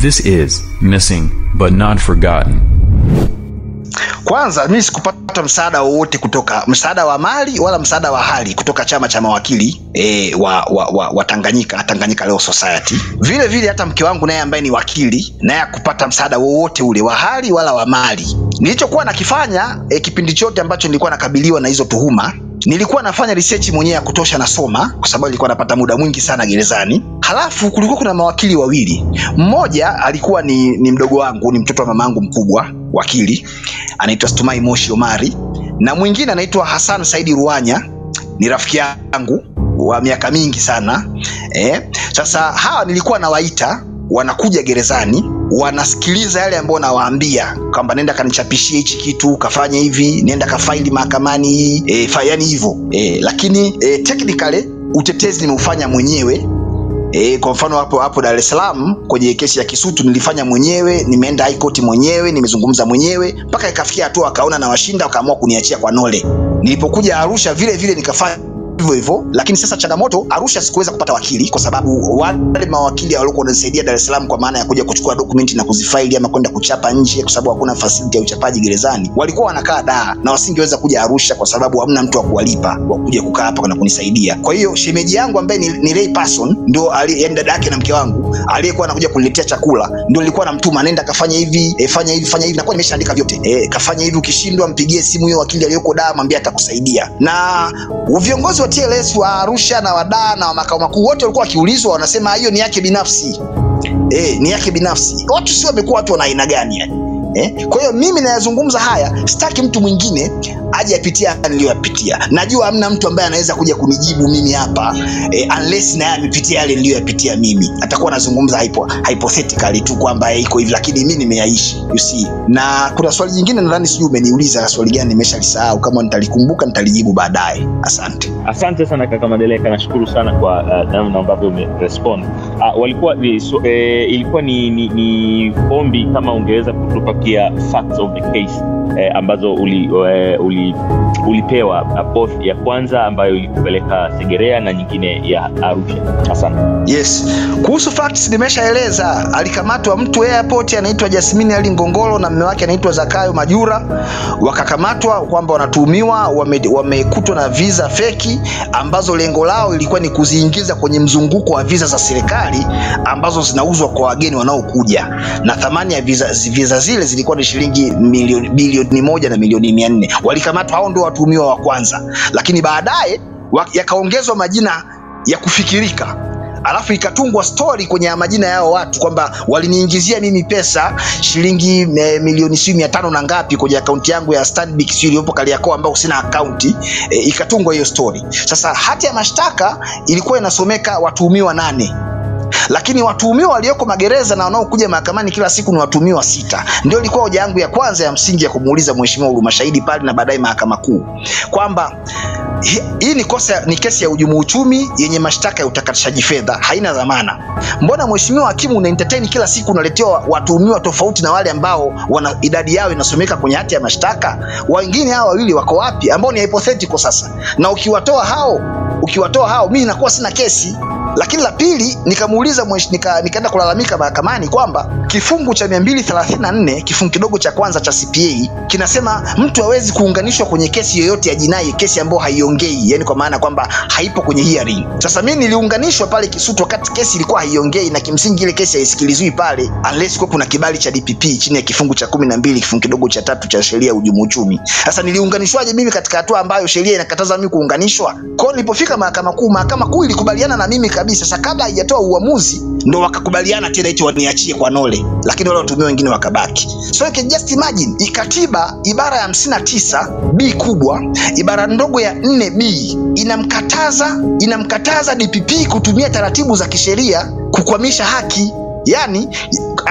This is Missing but Not Forgotten. Kwanza mimi sikupata msaada wowote kutoka msaada wa mali wala msaada wa hali kutoka chama cha mawakili e, wa, wa, wa, wa Tanganyika, Tanganyika Law Society. Vile vile hata mke wangu naye ambaye ni wakili naye akupata msaada wowote ule wa hali wala wa mali. Nilichokuwa nakifanya e, kipindi chote ambacho nilikuwa nakabiliwa na hizo tuhuma nilikuwa nafanya research mwenyewe ya kutosha, nasoma kwa sababu nilikuwa napata muda mwingi sana gerezani. Halafu kulikuwa kuna mawakili wawili, mmoja alikuwa ni, ni mdogo wangu, ni mtoto wa mamangu mkubwa, wakili anaitwa Stumai Moshi Omari, na mwingine anaitwa Hassan Saidi Ruanya, ni rafiki yangu wa miaka mingi sana eh. Sasa hawa nilikuwa nawaita wanakuja gerezani wanasikiliza yale ambayo nawaambia kwamba nenda kanichapishie hichi kitu kafanya hivi nenda kafaili mahakamani e, fa, yani hivyo e, lakini e, technically utetezi nimeufanya mwenyewe E, kwa mfano hapo hapo Dar es Salaam kwenye kesi ya Kisutu nilifanya mwenyewe, nimeenda high court mwenyewe, nimezungumza mwenyewe mpaka ikafikia hatua wakaona na washinda, wakaamua kuniachia kwa Nole. Nilipokuja Arusha vile vile nikafanya hivyo hivyo, lakini sasa changamoto, Arusha sikuweza kupata wakili kwa sababu wale mawakili waliokuwa wananisaidia Dar es Salaam kwa maana ya kuja kuchukua dokumenti na kuzifaili ama kwenda kuchapa nje, kwa sababu hakuna facility ya uchapaji gerezani, walikuwa wanakaa Dar na wasingeweza kuja Arusha kwa sababu hamna mtu wa kuwalipa wa kuja kukaa hapa na kunisaidia. Kwa hiyo shemeji yangu ambaye ni, ni lay person ndio yani dada yake na mke wangu aliyekuwa anakuja kuniletea chakula ndio nilikuwa namtuma, nenda kafanya hivi e, fanya hivi fanya hivi, nakuwa nimeshaandika vyote e, kafanya hivi, ukishindwa mpigie simu hiyo wakili aliyoko Dar, mwambie atakusaidia. Na viongozi wa TLS wa Arusha na wadaa na wa makao makuu wote walikuwa wakiulizwa, wanasema hiyo ni yake binafsi e, ni yake binafsi. Watu sio wamekuwa watu wana aina gani yani? Eh? Kwa hiyo mimi nayazungumza haya, sitaki mtu mwingine aje apitia niliyoyapitia. Najua hamna mtu ambaye anaweza kuja kunijibu mimi hapa eh, unless naye amepitia yale niliyoyapitia mimi. Atakuwa anazungumza hypo, hypothetically tu kwamba iko hivi, lakini mimi nimeyaishi, you see. Na kuna swali jingine nadhani sijui umeniuliza swali gani, nimeshalisahau. Kama nitalikumbuka nitalijibu baadaye. Asante. Asante sana kaka Madeleka, nashukuru sana kwa uh, namna ambavyo umerespond. Uh, walikuwa ni, so, eh, ilikuwa ni, ni, ni ombi kama ungeweza kutupa pia facts of the case eh, ambazo uli, eh, uli, ulipewa uh, both ya kwanza ambayo ilikupeleka Segerea na nyingine ya Arusha. Asante. Yes, kuhusu facts nimeshaeleza. Alikamatwa mtu airport anaitwa Jasmine Ali Ngongolo na mume wake anaitwa Zakayo Majura, wakakamatwa kwamba wanatuhumiwa wamekutwa wame na visa feki ambazo lengo lao ilikuwa ni kuziingiza kwenye mzunguko wa visa za serikali ambazo zinauzwa kwa wageni wanaokuja, na thamani ya visa, visa zile zilikuwa ni shilingi milioni bilioni moja na milioni mia nne. Walikamatwa hao ndio watuhumiwa wa kwanza, lakini baadaye yakaongezwa majina ya kufikirika. Alafu ikatungwa stori kwenye majina yao watu kwamba waliniingizia mimi pesa shilingi e, milioni siu mia tano na ngapi kwenye akaunti yangu ya Stanbic siu iliyopo Kariakoo ambao sina akaunti e, ikatungwa hiyo stori. Sasa hati ya mashtaka ilikuwa inasomeka watuhumiwa nane lakini watuhumiwa walioko magereza na wanaokuja mahakamani kila siku ni watuhumiwa sita. Ndio ilikuwa hoja yangu ya kwanza ya msingi ya kumuuliza mheshimiwa Huruma Shahidi pale na baadaye mahakama kuu kwamba hii ni kosa, ni kesi ya hujumu uchumi yenye mashtaka ya utakatishaji fedha, haina dhamana. Mbona mheshimiwa hakimu una entertain kila siku unaletewa watuhumiwa tofauti na wale ambao wana idadi yao inasomeka kwenye hati ya mashtaka? Wengine hao wawili wako wapi, ambao ni hypothetical sasa? Na ukiwatoa hao, ukiwatoa hao, mimi nakuwa sina kesi lakini la pili nikamuuliza nika, nikaenda kulalamika mahakamani kwamba kifungu cha 234 kifungu kidogo cha kwanza cha CPA kinasema mtu hawezi kuunganishwa kwenye kesi yoyote ya jinai, kesi ambayo haiongei, yani kwa maana kwamba haipo kwenye hearing. Sasa mimi niliunganishwa pale Kisutu wakati kesi ilikuwa haiongei, na kimsingi ile kesi haisikilizwi pale unless kwa kuna kibali cha DPP chini ya kifungu cha 12 kifungu kidogo cha tatu cha sheria ya uhujumu uchumi. Sasa niliunganishwaje mimi katika hatua ambayo sheria inakataza mimi kuunganishwa? Kwa nilipofika mahakama kuu, mahakama kuu ilikubaliana na mimi kabisa. Sasa kabla haijatoa uamuzi ndo wakakubaliana tena eti waniachie kwa Nole, lakini wale watumia wengine wakabaki. So you can just imagine, ikatiba ibara ya 59 b kubwa ibara ndogo ya 4 b inamkataza inamkataza DPP kutumia taratibu za kisheria kukwamisha haki yani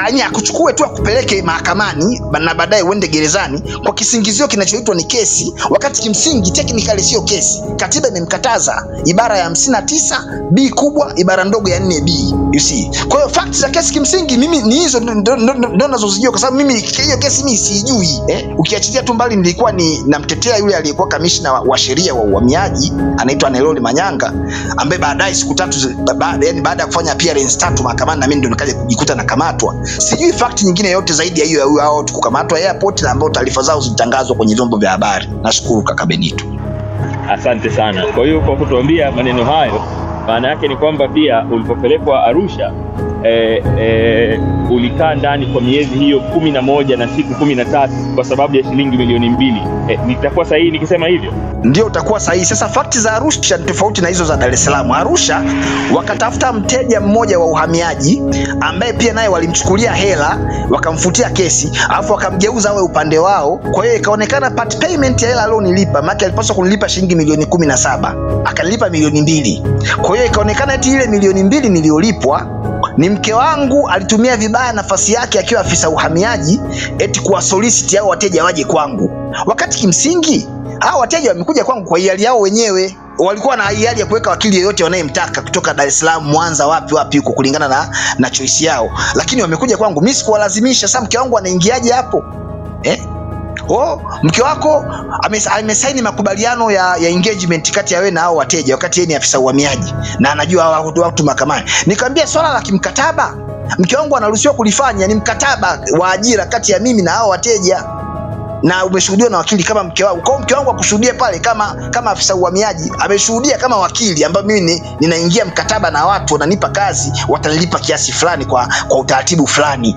yani akuchukue tu akupeleke mahakamani na baadaye uende gerezani kwa kisingizio kinachoitwa ni kesi, wakati kimsingi technically sio kesi. Katiba imemkataza ibara ya 59 b kubwa ibara ndogo ya 4 b you see. Kwa hiyo fact za kesi kimsingi mimi ni hizo ndio nazozijua, kwa sababu mimi hiyo kesi mimi siijui eh. Ukiachilia tu mbali, nilikuwa ni namtetea yule aliyekuwa kamishna wa, wa sheria wa uhamiaji anaitwa Neloli Manyanga ambaye baadaye siku tatu baada yani baada ya kufanya appearance tatu mahakamani na mimi ndio nikaja kujikuta nakamatwa sijui fact nyingine yote zaidi ya hiyo ya hao kukamatwa airport na ambao taarifa zao zilitangazwa kwenye vyombo vya habari. Nashukuru kaka benito. Asante sana. Kwa hiyo kwa kutuambia maneno hayo maana yake ni kwamba pia ulipopelekwa arusha eh, eh, ulikaa ndani kwa miezi hiyo kumi na moja na siku kumi na tatu kwa sababu ya shilingi milioni mbili. Eh, nitakuwa sahihi nikisema hivyo? Ndio utakuwa sahihi. Sasa fakti za arusha ni tofauti na hizo za dar es salaam. Arusha wakatafuta mteja mmoja wa uhamiaji ambaye pia naye walimchukulia hela wakamfutia kesi alafu wakamgeuza awe upande wao. Kwa hiyo ikaonekana part payment ya hela alionilipa maana alipaswa kunilipa shilingi milioni kumi na saba akanilipa milioni mbili. Kwa hiyo ikaonekana eti ile milioni mbili niliyolipwa ni mke wangu alitumia vibaya nafasi yake akiwa afisa uhamiaji eti kuwasolisiti hao wateja waje kwangu. Wakati kimsingi hao wateja wamekuja kwangu kwa hiari yao wenyewe. Walikuwa na hiari ya kuweka wakili yeyote wanayemtaka kutoka dar es salaam mwanza wapi wapi huko kulingana na, na choisi yao. Lakini wamekuja kwangu. Mi sikuwalazimisha. Sasa mke wangu anaingiaje hapo? Eh? Oh, mke wako ames- amesaini makubaliano ya, ya engagement kati ya wewe na hao wateja wakati yeye ni afisa uhamiaji na anajua hawa watu, mahakamani. Nikamwambia swala la kimkataba mke wangu anaruhusiwa kulifanya ni mkataba wa ajira kati ya mimi na hao wateja. Na umeshuhudiwa na wakili kama mke wangu. Kwa mke wangu akushuhudia pale kama kama afisa uhamiaji ameshuhudia kama wakili ambayo mimi ni, ninaingia mkataba na watu wananipa kazi watanilipa kiasi fulani kwa, kwa utaratibu fulani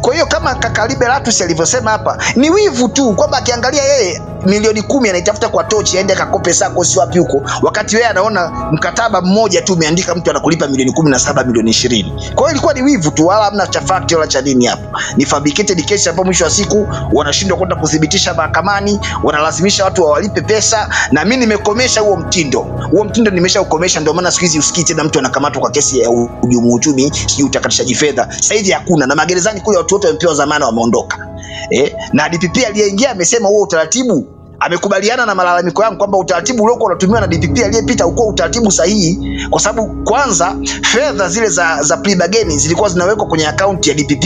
kwa hiyo kama kaka liberatus alivyosema hapa ni wivu tu kwamba akiangalia yeye milioni kumi anaitafuta kwa tochi aende akakope sako si wapi huko. Wakati wewe anaona mkataba mmoja tu umeandika mtu anakulipa milioni kumi na saba milioni ishirini. Kwa hiyo ilikuwa ni wivu tu wala hamna cha fact wala cha nini hapo. Ni fabricated case ambapo mwisho wa siku wanashindwa kwenda kuthibitisha mahakamani wanalazimisha watu wawalipe pesa na mimi nimekomesha huo mtindo. Huo mtindo nimeshaukomesha ndio maana siku hizi usikii tena mtu anakamatwa kwa kesi ya uhujumu uchumi sijui utakatishaji fedha. Sasa hivi hakuna na magerezani kule watu wote wamepewa dhamana, wameondoka. Eh, na dpp aliyeingia amesema huo utaratibu amekubaliana na malalamiko yangu kwamba utaratibu uliokuwa unatumiwa na DPP aliyepita ukuwa utaratibu sahihi, kwa sababu kwanza fedha zile za, za plea bargaining zilikuwa zinawekwa kwenye akaunti ya DPP,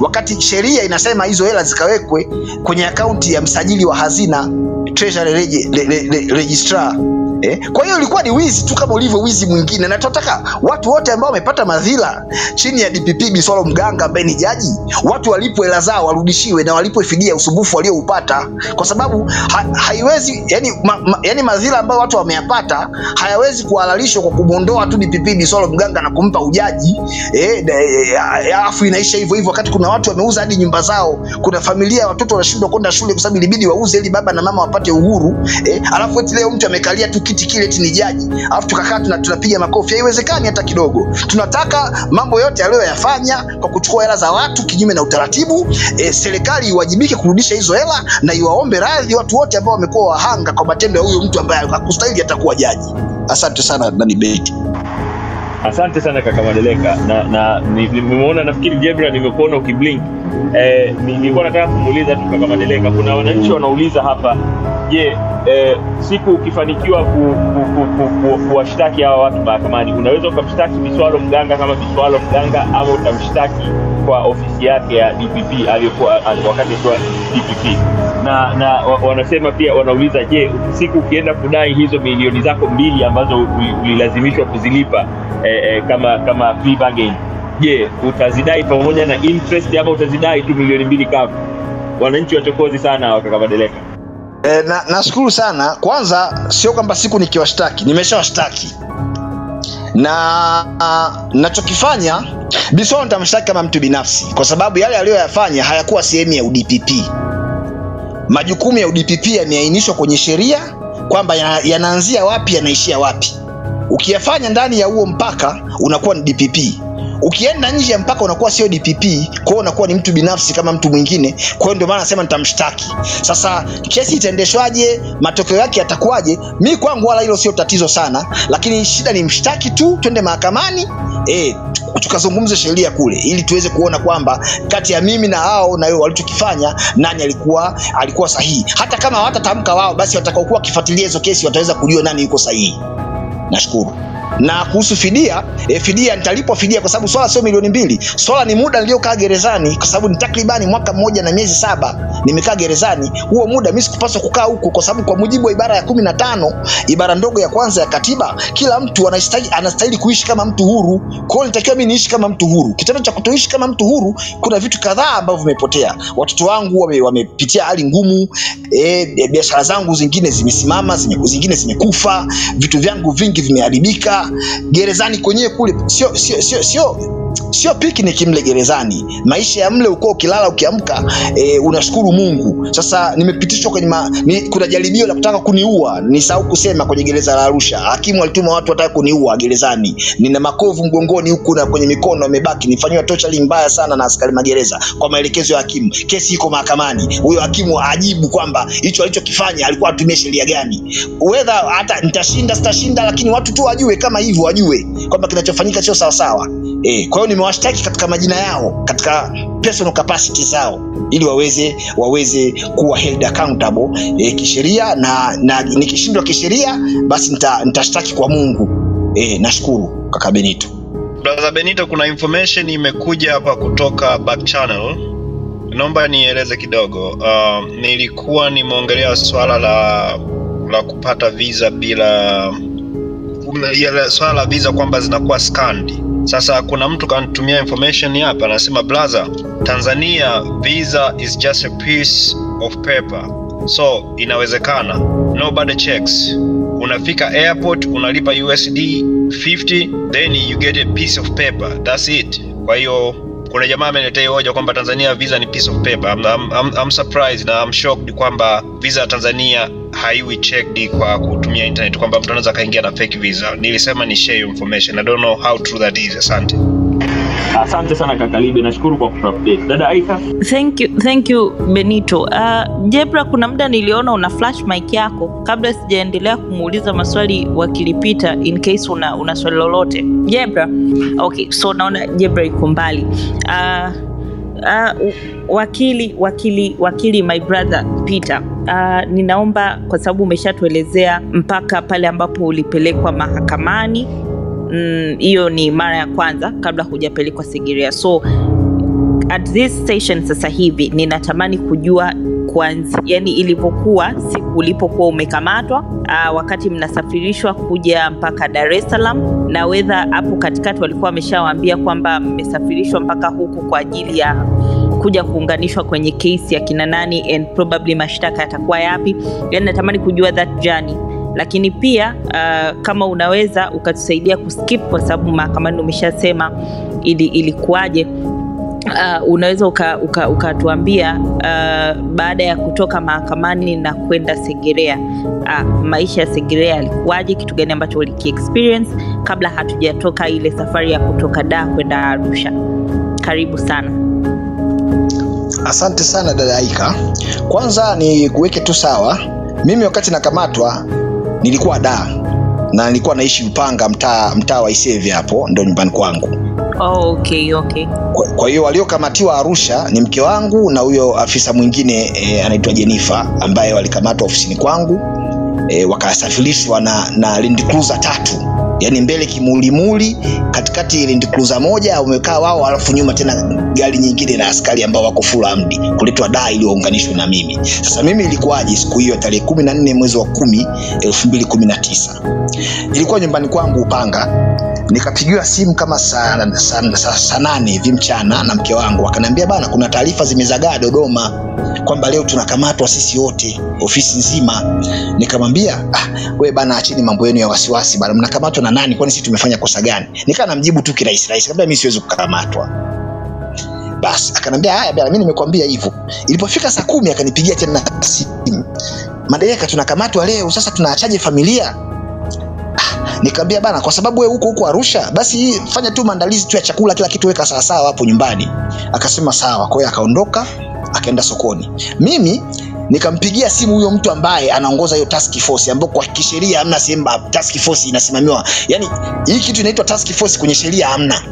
wakati sheria inasema hizo hela zikawekwe kwenye akaunti ya msajili wa hazina treasury regi, re, re, re, registrar Eh, kwa hiyo ilikuwa ni wizi tu kama ulivyo wizi mwingine, na tunataka watu wote ambao wamepata madhila chini ya DPP Biswalo Mganga ambaye ni jaji, watu walipwe hela zao warudishiwe na walipwe fidia usumbufu walioupata, kwa sababu ha, haiwezi yani, ma, ma, yani madhila ambayo watu wameyapata hayawezi kuhalalishwa kwa kumwondoa tu DPP Biswalo Mganga na kumpa ujaji. Eh, eh, alafu inaisha hivyo hivyo, wakati kuna watu wameuza hadi nyumba zao, kuna familia watoto wanashindwa kwenda shule kwa sababu ilibidi wauze ili baba na mama wapate uhuru. Eh, alafu eti leo mtu amekalia tu kiti kile eti ni jaji, alafu tukakaa tuna, tunapiga makofi. Haiwezekani hata kidogo. Tunataka mambo yote aliyoyafanya kwa kuchukua hela za watu kinyume na utaratibu, e, serikali iwajibike kurudisha hizo hela na iwaombe radhi watu wote ambao wamekuwa wahanga kwa matendo ya huyo mtu ambaye hakustahili atakuwa jaji. Asante sana Beti. asante sana kaka madeleka na na ni- nimeona nafikiri jebra nimekuona ukiblink eh, nilikuwa nataka kumuuliza tu kaka madeleka. Kuna wananchi wanauliza hapa je eh, siku ukifanikiwa kuwashtaki ku, ku, ku, ku, kuwashtaki hawa watu mahakamani unaweza ukamshtaki biswalo mganga kama biswalo mganga ama utamshtaki kwa ofisi yake ya dpp aliyokuwa wakati akiwa dpp na na wanasema pia wanauliza je siku ukienda kudai hizo milioni zako mbili ambazo ulilazimishwa kuzilipa eh, eh, kama kama plea bargain je utazidai pamoja na interest ama utazidai tu milioni mbili kavu wananchi wachokozi sana hawa kaka madeleka. E, na nashukuru sana. Kwanza sio kwamba siku nikiwashtaki nimeshawashtaki. Na nachokifanya biswalo nitamshtaki kama mtu binafsi kwa sababu yale aliyoyafanya hayakuwa sehemu ya udpp majukumu ya udpp yameainishwa kwenye sheria kwamba yana- yanaanzia wapi yanaishia wapi. Ukiyafanya ndani ya huo mpaka unakuwa ni dpp ukienda nje mpaka unakuwa sio dpp kwa hiyo unakuwa ni mtu binafsi kama mtu mwingine. Kwa hiyo ndio maana nasema nitamshtaki. Sasa kesi itaendeshwaje? Matokeo yake yatakuwaje? Mi kwangu wala hilo sio tatizo sana lakini shida ni mshtaki tu twende mahakamani. E, tukazungumze sheria kule ili tuweze kuona kwamba kati ya mimi na hao na walichokifanya nani alikuwa alikuwa sahihi. Hata kama hawatatamka wao basi watakaokuwa wakifuatilia hizo kesi wataweza kujua nani yuko sahihi. Nashukuru na kuhusu fidia e, fidia nitalipwa fidia kwa sababu swala sio milioni mbili. Swala ni muda niliokaa gerezani kwa sababu ni takribani mwaka mmoja na miezi saba nimekaa gerezani. Huo muda mi sikupaswa kukaa huko, kwa sababu kwa mujibu wa ibara ya kumi na tano ibara ndogo ya kwanza ya katiba kila mtu anastahili, anastahili kuishi kama mtu huru. Kwa nitakiwa mi niishi kama mtu huru. Kitendo cha kutoishi kama mtu huru kuna vitu kadhaa ambavyo vimepotea. Watoto wangu wame- wamepitia hali ngumu e, biashara zangu zingine zimesimama zime, zingine zimekufa vitu vyangu vingi vimeharibika gerezani kwenyewe kule. Sio sio sio sio sio picnic mle gerezani. Maisha ya mle ukuwa ukilala ukiamka e, unashukuru mungu. Sasa nimepitishwa kwenye ma, ni, kuna jaribio la kutaka kuniua. Nisahau kusema kwenye gereza la arusha. Hakimu alituma watu wataka kuniua gerezani. Nina makovu mgongoni huku na kwenye mikono amebaki nifanyiwa tochali mbaya sana na askari magereza kwa maelekezo ya hakimu. Kesi iko mahakamani. Huyo hakimu ajibu kwamba hicho alichokifanya alikuwa atumia sheria gani. Wedha hata nitashinda sitashinda lakini watu tu wajue kama hivyo wajue kwamba kinachofanyika sio sawasawa. E, kwa hiyo nimewashtaki katika majina yao katika personal capacity zao ili waweze waweze kuwa held accountable e, kisheria na, na nikishindwa kisheria basi nita- kwa mungu. E, nashukuru kaka benito. Brother benito kuna information imekuja hapa kutoka back channel. Naomba nieleze kidogo. Uh, nilikuwa nimeongelea swala la la kupata visa bila swala la visa kwamba zinakuwa scanned. Sasa kuna mtu kanitumia information hapa anasema blaza tanzania visa is just a piece of paper. So inawezekana. Nobody checks. Unafika airport unalipa usd 50 then you get a piece of paper. Thats it. Kwa hiyo kuna jamaa ameniletea hoja kwamba tanzania visa ni piece of paper. I'm, I'm, I'm, surprised na I'm shocked kwamba visa ya tanzania haiwi checked kwa kutumia internet kwamba mtu anaweza akaingia na fake visa. Nilisema ni share your information. I don't know how true that is. Asante. Asante sana kakalibe nashukuru kwa kutuupdate dada aika thank you, thank you benito. Uh, jebra kuna muda niliona una flash mic yako. Kabla sijaendelea kumuuliza maswali wakilipita in case una, una swali lolote. Jebra? Okay so naona jebra iko mbali. Uh, uh, wakili wakili wakili my brother peter. Uh, ninaomba kwa sababu umeshatuelezea mpaka pale ambapo ulipelekwa mahakamani. Hiyo mm, ni mara ya kwanza kabla hujapelekwa sigiria. So at this station sasa hivi ninatamani kujua kwanzi yani ilivyokuwa siku ulipokuwa umekamatwa uh, wakati mnasafirishwa kuja mpaka dar es salaam na wedha hapo katikati walikuwa wameshawaambia kwamba mmesafirishwa mpaka huku kwa ajili ya kuja kuunganishwa kwenye kesi ya kina nani and probably mashtaka yatakuwa yapi. Yani natamani kujua that journey. Lakini pia uh, kama unaweza ukatusaidia kuskip kwa sababu mahakamani umeshasema ili, ilikuwaje uh, unaweza ukatuambia uka, uka uh, baada ya kutoka mahakamani na kwenda segerea uh, maisha ya segerea yalikuwaje kitu gani ambacho ulikiexperience kabla hatujatoka ile safari ya kutoka daa kwenda arusha? Karibu sana. Asante sana dada aika. Kwanza ni kuweke tu sawa mimi wakati nakamatwa nilikuwa daa na nilikuwa naishi Mpanga, mtaa mtaa wa isevi hapo ndo nyumbani kwangu oh, okay, okay. kwa, hiyo waliokamatiwa arusha ni mke wangu na huyo afisa mwingine e, anaitwa jenifa ambaye walikamatwa ofisini kwangu. E, wakasafirishwa na, na Land Cruiser tatu. Yaani mbele kimulimuli katikati Land Cruiser moja umekaa wao alafu nyuma tena gari nyingine na askari ambao wako full amdi kuletwa daa ili waunganishwe na mimi. Sasa mimi ilikuwaje siku hiyo tarehe kumi na nne mwezi wa kumi elfu mbili kumi na tisa? Ilikuwa nyumbani kwangu upanga nikapigiwa simu kama saa sa, sa, sa nane hivi mchana na mke wangu. Akaniambia bana kuna taarifa zimezagaa dodoma kwamba leo tunakamatwa sisi wote ofisi nzima. Nikamwambia ah, we bana achini mambo yenu ya wasiwasi bana. Mnakamatwa na nani? Kwani sisi tumefanya kosa gani? Nikaa namjibu tu kirahisirahisi kaambia mi siwezi kukamatwa. Basi akanambia haya bana mi nimekwambia hivyo. Ilipofika saa kumi akanipigia tena simu. Madereka tunakamatwa leo sasa tunaachaje familia nikaambia bana kwa sababu wewe huko huko arusha basi fanya tu maandalizi tu ya chakula kila kitu weka sawasawa hapo nyumbani. Akasema sawa. Kwa hiyo akaondoka akaenda sokoni. Mimi nikampigia simu huyo mtu ambaye anaongoza hiyo task force ambayo kwa kisheria hamna sehemu task force inasimamiwa. Yani hii kitu inaitwa task force kwenye sheria hamna.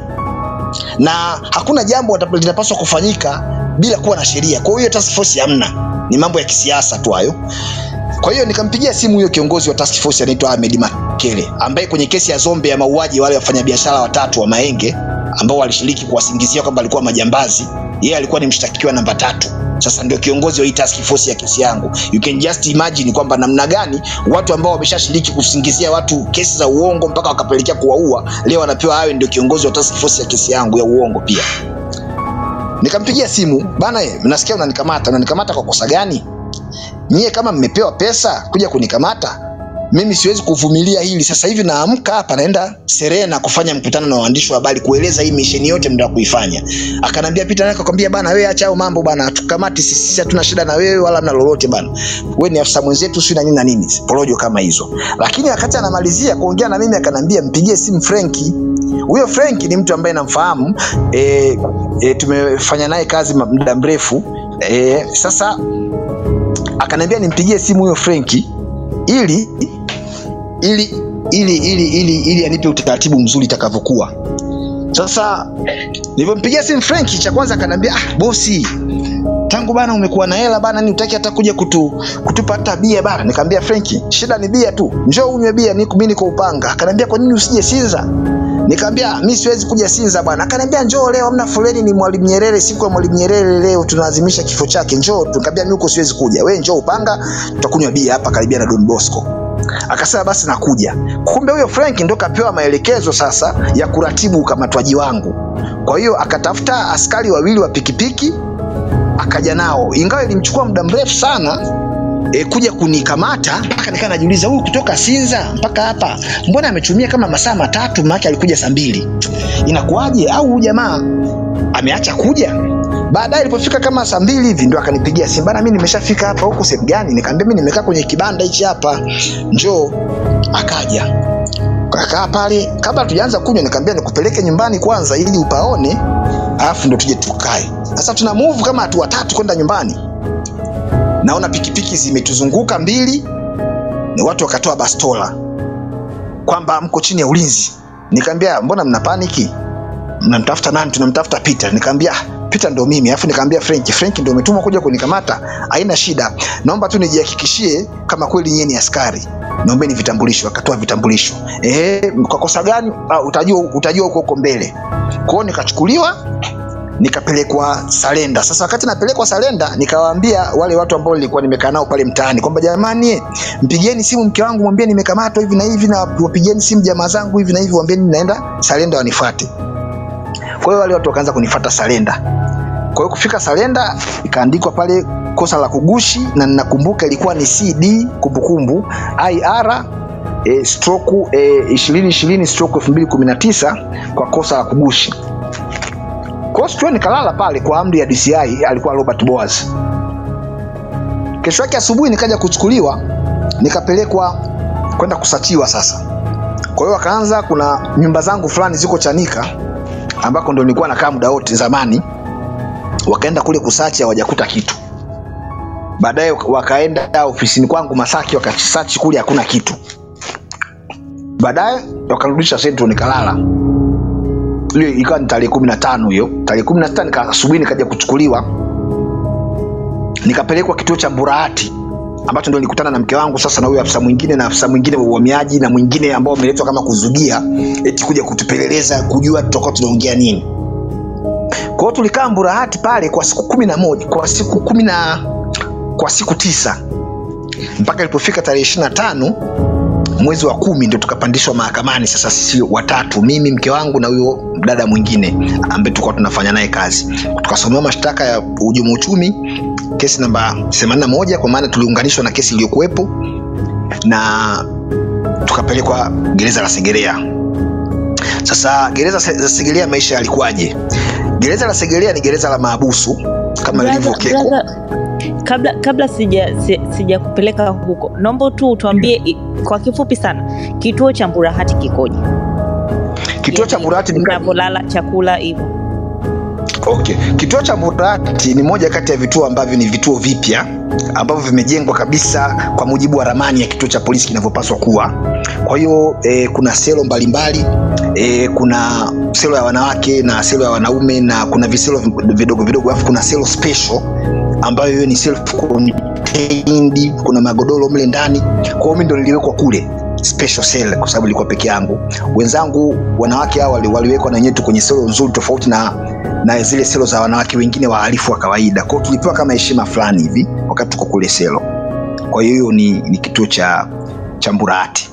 Na hakuna jambo linapaswa kufanyika bila kuwa na sheria. Kwa hiyo task force hamna. Ni mambo ya kisiasa tu hayo. Kwa hiyo nikampigia simu huyo kiongozi wa task force anaitwa Ahmed Mkele ambaye kwenye kesi ya Zombe ya mauaji wale wafanyabiashara watatu wa Mahenge ambao walishiriki kuwasingizia kwamba alikuwa majambazi, yeye alikuwa ni mshtakiwa namba tatu. Sasa ndio kiongozi wa hii task force ya kesi yangu. You can just imagine kwamba namna gani watu ambao wameshashiriki kusingizia watu kesi za uongo mpaka wakapelekea kuwaua, leo wanapewa awe ndio kiongozi wa task force ya kesi yangu ya uongo pia. Nikampigia simu bana, eh, mnasikia unanikamata. Unanikamata kwa kosa gani? Nyie kama mmepewa pesa kuja kunikamata, mimi siwezi kuvumilia hili. Sasa hivi naamka hapa naenda Serena kufanya mkutano na waandishi wa habari kueleza hii misheni yote mnataka kuifanya. Akanambia Peter, naka kwambia bana, wewe acha hayo mambo bana, tukamati sisi, hatuna shida na wewe wala na lolote bana, wewe ni afisa mwenzetu, sio na nini na nini, porojo kama hizo. Lakini wakati anamalizia kuongea na mimi akanambia mpigie simu Frenki. Huyo Frenki ni mtu ambaye namfahamu, e, e, tumefanya naye kazi muda mrefu e, sasa akaniambia nimpigie simu huyo Frenki ili ili ili ili ili ili anipe utaratibu mzuri itakavyokuwa. Sasa nilivyompigia simu Frenki, cha kwanza akaniambia ah, bosi tangu bana umekuwa na hela bana, ni utaki hata kuja kutu, kutupa hata bia bana. Nikamwambia Frenki, shida ni bia tu, njoo unywe bia, niko niko Upanga. Akaniambia kwa nini usije Sinza? Nikamwambia mimi siwezi kuja Sinza bwana. Akaniambia njoo leo, hamna foleni, ni Mwalimu Nyerere, siku ya Mwalimu Nyerere leo tunaadhimisha kifo chake, njoo. Nikamwambia mimi huko siwezi kuja, wewe njoo Upanga, tutakunywa bia hapa karibia na Don Bosco. Akasema basi nakuja. Kumbe huyo Frank ndo kapewa maelekezo sasa ya kuratibu ukamatwaji wangu. Kwa hiyo akatafuta askari wawili wa pikipiki akaja nao, ingawa ilimchukua muda mrefu sana e, kuja kunikamata mpaka nikaa najiuliza huyu kutoka Sinza mpaka hapa mbona ametumia kama masaa matatu, maana alikuja saa mbili, inakuwaje? Au huyu jamaa ameacha kuja? Baadaye ilipofika kama saa mbili hivi ndo akanipigia simu, bana, mimi nimeshafika hapa. Huko sehemu gani? Nikamwambia mimi nimekaa kwenye kibanda hichi hapa, njoo. Akaja kakaa pale, kabla tujaanza kunywa, nikamwambia nikupeleke nyumbani kwanza ili upaone, alafu ndo tuje tukae. Sasa tuna move kama watu watatu kwenda nyumbani, naona pikipiki zimetuzunguka mbili, ni watu wakatoa bastola kwamba mko chini ya ulinzi. Nikamwambia mbona mna paniki? Mnamtafuta nani? Tunamtafuta Peter. Nikamwambia "Ah, Peter ndo mimi. Alafu nikamwambia Frank, Frank ndo umetumwa kuja kunikamata. Haina shida, naomba tu nijihakikishie kama kweli nyie ni askari. Naombeni vitambulisho. Akatoa vitambulisho. Eh, kwa kosa gani? Uh, utajua utajua huko huko mbele. Kwao nikachukuliwa nikapelekwa Salenda. Sasa wakati napelekwa Salenda, nikawaambia wale watu ambao nilikuwa nimekaa nao pale mtaani kwamba jamani, mpigieni simu mke wangu, mwambie nimekamatwa hivi na hivi, na wapigieni simu jamaa zangu hivi na hivi, waambieni naenda Salenda wanifuate. Kwa hiyo wale watu wakaanza kunifuata Salenda. Kwa hiyo kufika Salenda ikaandikwa pale kosa la kugushi, na ninakumbuka ilikuwa ni CD kumbukumbu IR e, stroke e, 2020 stroke 2019 kwa kosa la kugushi. Kwa nikalala pale kwa amri ya DCI, alikuwa Robert Boaz. Kesho yake asubuhi nikaja kuchukuliwa nikapelekwa kwenda kusachiwa sasa. Kwa hiyo wakaanza, kuna nyumba zangu fulani ziko Chanika ambako ndo nilikuwa nakaa muda wote zamani, wakaenda kule kusachi, hawajakuta kitu. Baadaye wakaenda ofisini kwangu Masaki, wakasachi kule, hakuna kitu. Baadaye wakarudisha Central, nikalala. Hiyo ikawa ni tarehe kumi na tano hiyo. Tarehe kumi na sita nikasubuhi nikaja kuchukuliwa, nikapelekwa kituo cha Mburahati ambacho ndio nilikutana na mke wangu sasa na huyo afisa mwingine na afisa mwingine wa uhamiaji na mwingine ambao wameletwa kama kuzugia eti kuja kutupeleleza kujua tutakuwa tunaongea nini. Kwa hiyo tulikaa Mburahati pale kwa siku kumi na moja kwa siku kumi na kwa siku tisa. Mpaka ilipofika tarehe ishirini na tano mwezi wa kumi ndio tukapandishwa mahakamani. Sasa sisi watatu mimi mke wangu na huyo dada mwingine ambaye tulikuwa tunafanya naye kazi. Tukasomewa mashtaka ya uhujumu uchumi kesi namba 81 kwa maana tuliunganishwa na kesi iliyokuwepo na tukapelekwa gereza la segerea. Sasa gereza la segerea maisha yalikuwaje gereza la segerea ni gereza la maabusu kama keko brother, kabla kabla sija sija huko naomba tu utuambie hmm, kwa kifupi sana kituo cha mburahati kikoje kituo cha Mburahati ni mnavyolala chakula hivyo Okay. Kituo cha Mburahati ni moja kati ya vituo ambavyo ni vituo vipya ambavyo vimejengwa kabisa kwa mujibu wa ramani ya kituo cha polisi kinavyopaswa kuwa. Kwa hiyo e, kuna selo mbalimbali e, kuna selo ya wanawake na selo ya wanaume na kuna viselo vidogo vidogo, alafu kuna selo special ambayo hiyo ni self contained, kuna magodoro mle ndani. Kwa hiyo mimi ndo niliwekwa kule special cell kwa sababu ilikuwa peke yangu wenzangu wanawake hao wali- waliwekwa na wenyewe kwenye selo nzuri tofauti na na zile selo za wanawake wengine wahalifu wa kawaida kwao tulipewa kama heshima fulani hivi wakati tuko kule selo kwa hiyo hiyo ni, ni kituo cha cha mburahati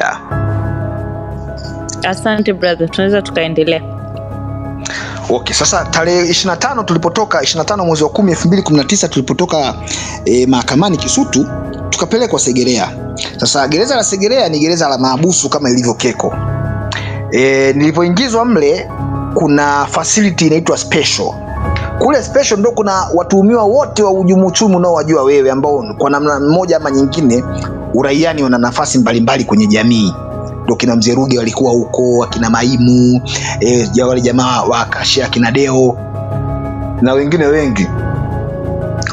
yeah. Asante brother. Tunaweza tukaendelea. Okay sasa tarehe 25 tulipotoka 25 mwezi wa 10 2019 tulipotoka e, mahakamani kisutu tukapelekwa segerea. Sasa gereza la segerea ni gereza la maabusu kama ilivyo keko. E, nilivyoingizwa mle kuna facility inaitwa special. Kule special ndo kuna watuhumiwa wote wa ujumu uchumi unaowajua wewe ambao kwa namna mmoja ama nyingine uraiani wana nafasi mbalimbali kwenye jamii ndo kina mzee walikuwa huko akina maimu e, wale jamaa wa kashia akina deo na wengine wengi.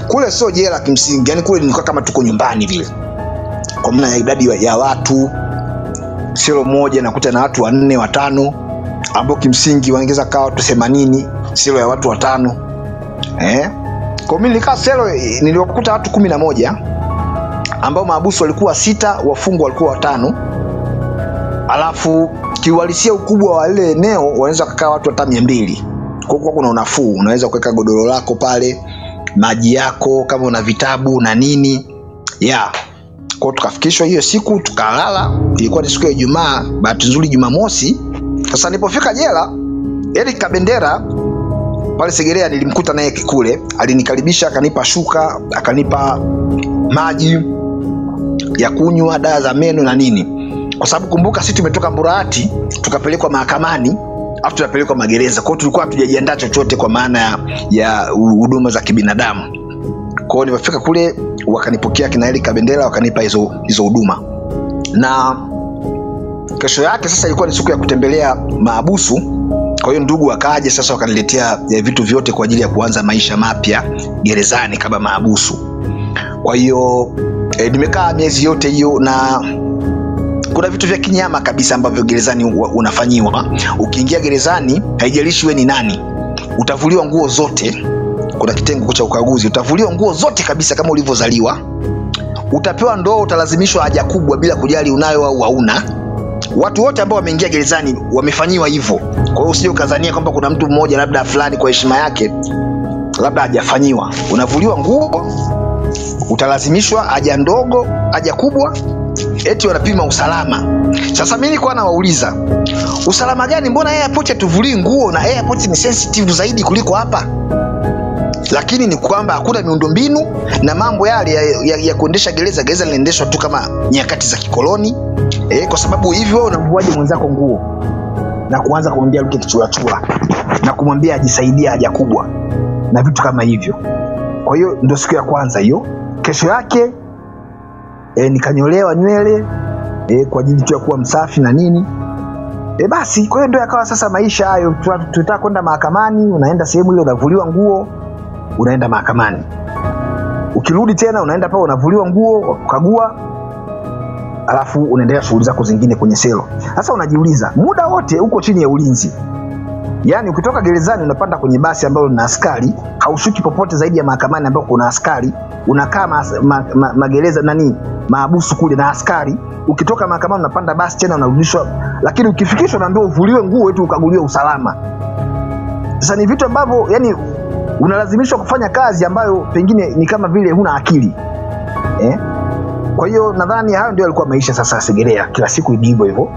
Kule sio jela kimsingi yani kule nilikuwa kama tuko nyumbani vile. Kwa maana ya idadi ya- watu selo moja nakuta na watu wanne watano ambao kimsingi wanaongeza kaa watu themanini selo ya watu watano. Eh? kwa mi nilikaa selo eh, niliwakuta watu kumi na moja ambao maabusu walikuwa sita wafungwa walikuwa watano alafu kiuhalisia ukubwa wa lile eneo wanaweza kukaa watu hata mia mbili. Kwa kuna unafuu unaweza kuweka godoro lako pale maji yako kama una vitabu na nini. Yeah kwao tukafikishwa hiyo siku tukalala. Ilikuwa ni siku ya ijumaa bahati nzuri jumamosi. Sasa nilipofika jela eric kabendera pale segerea nilimkuta naye kule alinikaribisha akanipa shuka akanipa maji ya kunywa dawa za meno na nini kwa sababu kumbuka sisi tumetoka mburahati tukapelekwa mahakamani afu tunapelekwa magereza. Kwao tulikuwa hatujajiandaa chochote kwa maana ya, huduma za kibinadamu. Kwao nilipofika kule wakanipokea kinaeli kabendera wakanipa hizo hizo huduma. Na kesho yake sasa ilikuwa ni siku ya kutembelea maabusu. Kwa hiyo ndugu wakaja sasa wakaniletea eh, vitu vyote kwa ajili ya kuanza maisha mapya gerezani kama maabusu. Kwa hiyo e, nimekaa miezi yote hiyo na kuna vitu vya kinyama kabisa ambavyo gerezani unafanyiwa. Ukiingia gerezani haijalishi we ni nani utavuliwa nguo zote. Kuna kitengo cha ukaguzi utavuliwa nguo zote kabisa kama ulivyozaliwa. Utapewa ndoo utalazimishwa haja kubwa bila kujali unayo au hauna. Watu wote ambao wameingia gerezani wamefanyiwa hivyo. Kwa hiyo usije ukazania kwamba kuna mtu mmoja labda fulani kwa heshima yake labda hajafanyiwa. Unavuliwa nguo utalazimishwa haja ndogo haja kubwa eti wanapima usalama. Sasa mimi nilikuwa nawauliza usalama gani? Mbona airport hatuvulii nguo na airport ni sensitive zaidi kuliko hapa? Lakini ni kwamba hakuna miundombinu na mambo yale ya, ya, ya kuendesha gereza gereza linaendeshwa tu kama nyakati za kikoloni. E, kwa sababu hivyo wewe unamvuaje mwenzako nguo? Na kuanza kumwambia luke kichurachura na kumwambia ajisaidia haja kubwa. Na vitu kama hivyo. Kwa hiyo ndio siku ya kwanza hiyo. Kesho yake e, nikanyolewa nywele e, kwa ajili tu ya kuwa msafi na nini. E, basi kwa hiyo ndo yakawa sasa maisha hayo. Tunataka kwenda mahakamani unaenda sehemu ile unavuliwa nguo unaenda mahakamani. Ukirudi tena unaenda pale unavuliwa nguo wakukagua alafu unaendelea shughuli zako zingine kwenye selo. Sasa unajiuliza muda wote uko chini ya ulinzi. Yaani ukitoka gerezani unapanda kwenye basi ambalo lina askari haushuki popote zaidi ya mahakamani ambao kuna askari unakaa ma, ma, ma, magereza nani maabusu kule na askari. Ukitoka mahakamani unapanda basi tena unarudishwa lakini ukifikishwa unaambiwa uvuliwe nguo eti ukaguliwe usalama. Sasa ni vitu ambavyo yani unalazimishwa kufanya kazi ambayo pengine ni kama vile huna akili. Eh? kwa hiyo nadhani hayo ndio yalikuwa maisha sasa segerea. Kila siku ni hivyo hivyo.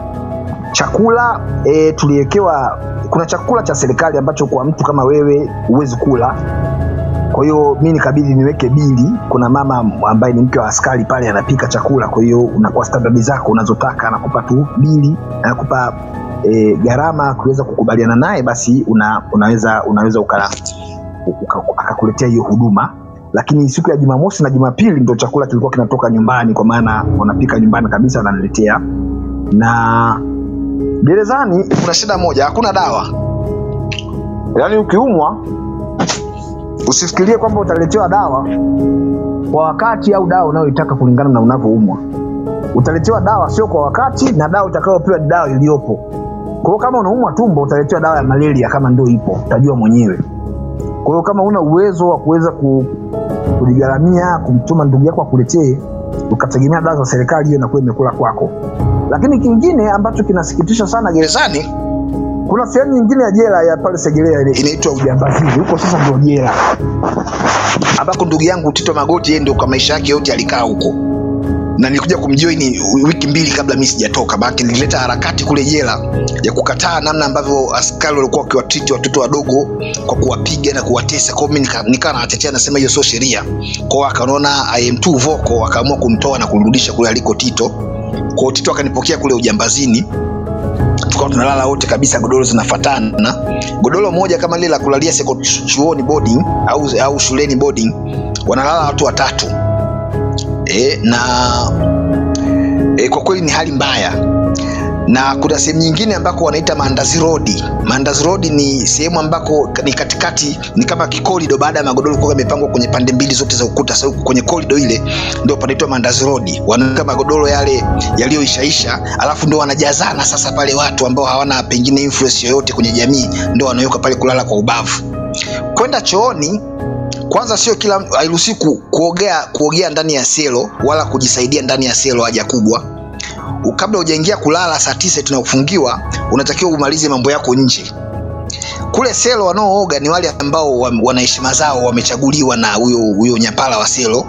Chakula e, tuliwekewa kuna chakula cha serikali ambacho kwa mtu kama wewe huwezi kula kwa hiyo mi nikabidi niweke bili. Kuna mama ambaye ni mke wa askari pale anapika chakula. Kwa hiyo unakuwa standadi zako unazotaka anakupa tu bili anakupa e, gharama kuweza kukubaliana naye basi una, unaweza unaweza akakuletea hiyo huduma. Lakini siku ya jumamosi na jumapili ndo chakula kilikuwa kinatoka nyumbani kwa maana wanapika nyumbani kabisa wananiletea. Na gerezani kuna shida moja hakuna dawa. Yaani ukiumwa usifikirie kwamba utaletewa dawa kwa wakati au dawa unayoitaka kulingana na unavyoumwa. Utaletewa dawa sio kwa wakati na dawa utakayopewa ni dawa iliyopo. Kwa hiyo kama unaumwa tumbo utaletewa dawa ya malaria kama ndio ipo utajua mwenyewe. Kwa hiyo kama una uwezo wa kuweza ku, kujigharamia kumtuma ndugu yako akuletee ukategemea dawa za serikali hiyo inakuwa imekula kwako. Lakini kingine ambacho kinasikitisha sana gerezani kuna sehemu nyingine ya jela ya pale segerea ile inaitwa ujambazizi huko sasa ndio jela. Ambako ndugu yangu tito magoti yeye ndio kwa maisha yake yote alikaa huko. Na nilikuja kumjoin wiki mbili kabla mi sijatoka. Maake nilileta harakati kule jela ya kukataa namna ambavyo askari walikuwa wakiwatiti watoto wadogo kwa kuwapiga na kuwatesa. Kwa mimi nika- nikawa nawatetea nasema hiyo sio sheria. Kwao akaona I am too vocal akaamua kumtoa na kumrudisha kule aliko tito. Kwao tito akanipokea kule ujambazini tukawa tunalala wote kabisa godoro zinafatana. Godoro moja kama lile la kulalia chuoni boarding au, au shuleni boarding wanalala watu watatu. E, na e, kwa kweli ni hali mbaya na kuna sehemu nyingine ambako wanaita mandazi Road. mandazi Road ni sehemu ambako ni katikati ni kama kikorido baada ya magodoro kuwa yamepangwa kwenye pande mbili zote za ukuta sasa kwenye korido ile ndio panaitwa mandazi Road, wanaweka magodoro yale yaliyoishaisha alafu ndio wanajazana sasa pale watu ambao hawana pengine influence yoyote kwenye jamii ndio wanaweka pale kulala kwa ubavu. Kwenda chooni kwanza sio kila hairuhusi kuogea kuogea ndani ya selo wala kujisaidia ndani ya selo haja kubwa kabla hujaingia kulala saa tisa tunakufungiwa unatakiwa umalize mambo yako nje. Kule selo wanaooga ni wale ambao wa- wana heshima zao wamechaguliwa na huyo huyo nyapala wa selo.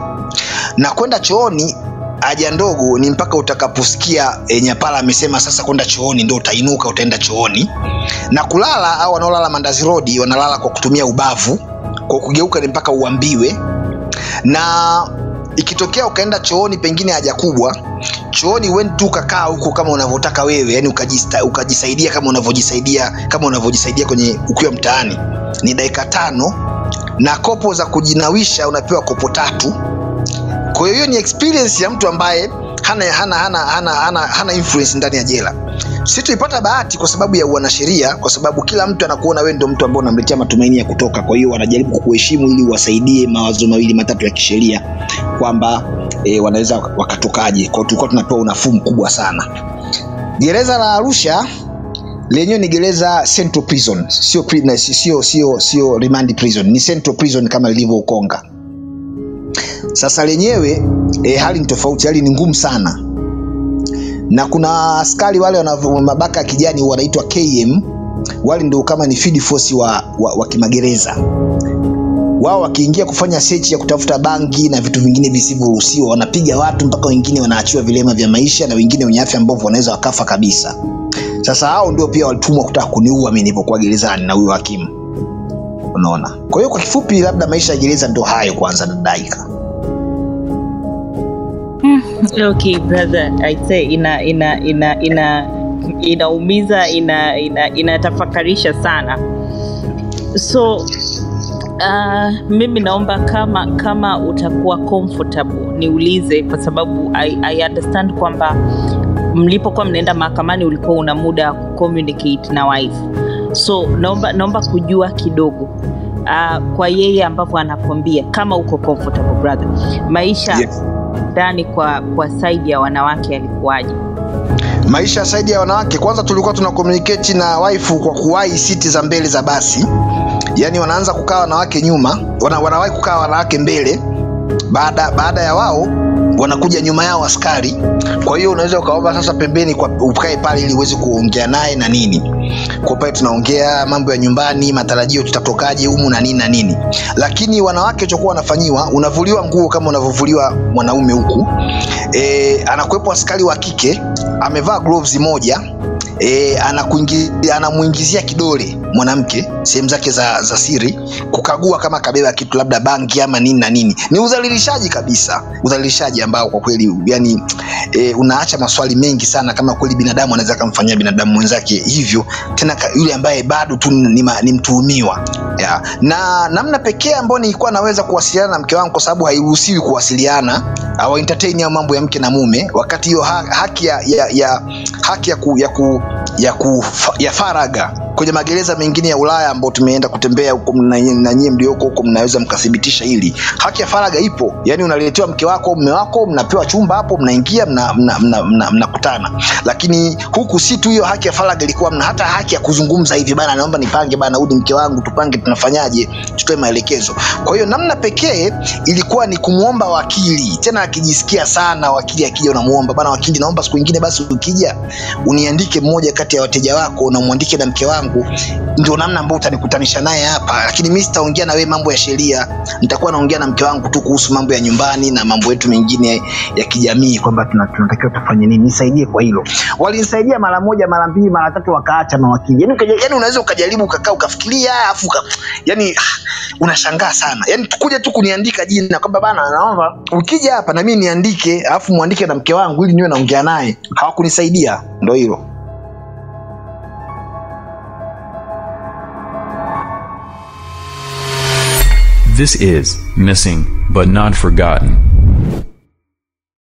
Na kwenda chooni haja ndogo ni mpaka utakaposikia e, nyapala amesema sasa kwenda chooni ndo utainuka utaenda chooni. Na kulala au wanaolala mandazi rodi wanalala kwa kutumia ubavu. Kwa kugeuka ni mpaka uambiwe. Na ikitokea ukaenda chooni pengine haja kubwa chooni wendi tu ukakaa huko kama unavyotaka wewe yani ukajista, ukajisaidia kama unavyojisaidia kama unavyojisaidia kwenye ukiwa mtaani. Ni dakika tano na kopo za kujinawisha unapewa kopo tatu. Kwa hiyo ni experience ya mtu ambaye hana, hana, hana, hana, hana, hana influence ndani ya jela. Si tuipata bahati kwa sababu ya uanasheria kwa sababu kila mtu anakuona wewe ndio mtu ambao unamletea matumaini ya kutoka. Kwa hiyo wanajaribu kukuheshimu ili uwasaidie mawazo mawili matatu ya kisheria kwamba e, wanaweza wakatokaje kwao tulikuwa tunapewa unafuu mkubwa sana. Gereza la arusha lenyewe ni gereza central prison. Sio sio sio sio remand prison. Ni central prison kama lilivyo ukonga sasa lenyewe e, hali ni tofauti hali ni ngumu sana. Na kuna askari wale wana mabaka ya kijani wanaitwa km wale ndio kama ni field force wa, wa, wa kimagereza wao wakiingia kufanya sechi ya kutafuta bangi na vitu vingine visivyoruhusiwa wanapiga watu mpaka wengine wanaachiwa vilema vya maisha na wengine wenye afya ambavyo wanaweza wakafa kabisa. Sasa hao ndio pia walitumwa kutaka kuniua mimi nilipokuwa gerezani na huyo hakimu. Unaona? Kwa hiyo kwa kifupi labda maisha ya gereza ndio hayo kwanza dadaika. Okay brother i say ina ina ina ina inaumiza ina ina inatafakarisha sana. So uh, mimi naomba kama kama utakuwa comfortable niulize kwa sababu i, I understand kwamba mlipokuwa mnaenda mahakamani ulikuwa una muda wa kucommunicate na wife. So naomba naomba kujua kidogo uh, kwa yeye ambavyo anakwambia kama uko comfortable brother maisha Yes. ndani kwa kwa saidi ya wanawake yalikuwaje? Maisha ya saidi ya wanawake kwanza tulikuwa tuna communicate na wife kwa kuwahi siti za mbele za basi yaani wanaanza kukaa wanawake nyuma wana, wanawahi kukaa wanawake mbele. Baada baada ya wao wanakuja nyuma yao askari. Kwa hiyo unaweza ukaomba sasa pembeni kwa ukae pale ili uweze kuongea naye na nini. Kwa pale tunaongea mambo ya nyumbani matarajio tutatokaje humu na nini na nini. Lakini wanawake chokuwa wanafanyiwa unavuliwa nguo kama unavyovuliwa mwanaume huku. E, anakuwepo askari wa kike amevaa gloves moja. E, anamuingizia kidole mwanamke sehemu zake za, za siri kukagua kama kabeba kitu labda bangi ama nini na nini. Ni udhalilishaji kabisa. Udhalilishaji ambao kwa kweli yani e, unaacha maswali mengi sana kama kweli binadamu anaweza akamfanyia binadamu mwenzake hivyo. Tena yule ambaye bado tu ni, ma- ni mtuhumiwa. Ya. na namna pekee ambayo nilikuwa naweza kuwasiliana na mke wangu kwa sababu hairuhusiwi kuwasiliana au entertain ya mambo ya mke na mume wakati hiyo ha, haki ya, ya, ya haki ya, ku, ya, ku, ya, ku, ya faraga kwenye magereza mengine ya Ulaya ambao tumeenda kutembea huko na nyie mlioko huko mnaweza mkathibitisha hili. Haki ya faraga ipo, yani unaletewa mke wako mume wako, mnapewa chumba hapo, mnaingia mnakutana mna, mna, mna, mna lakini huku si tu hiyo haki ya faraga, ilikuwa mna hata haki ya kuzungumza hivi bana, naomba nipange bana, huyu mke wangu, tupange tunafanyaje, tutoe maelekezo. Kwa hiyo namna pekee ilikuwa ni kumwomba wakili, tena akijisikia sana wakili akija, unamuomba bana, wakili, naomba siku nyingine basi ukija uniandike mmoja kati ya wateja wako na na mke wangu, ndio namna ambayo utanikutanisha naye hapa, lakini mimi sitaongea na wewe mambo ya sheria, nitakuwa naongea na mke wangu tu kuhusu mambo ya nyumbani na mambo yetu mengine ya kijamii, kwamba tuna- tunatakiwa tufanye nini, nisaidie kwa hilo. Walinisaidia mara moja, mara mbili, mara tatu, wakaacha mawakili. Yani, yani unaweza ukajaribu ukakaa ukafikiria, afu yani ah, unashangaa sana, yani kuja tu kuniandika jina kwamba bana, naomba ukija hapa na mimi niandike, afu muandike na mke wangu ili niwe naongea naye. Hawakunisaidia, ndio hilo. This is Missing but Not Forgotten.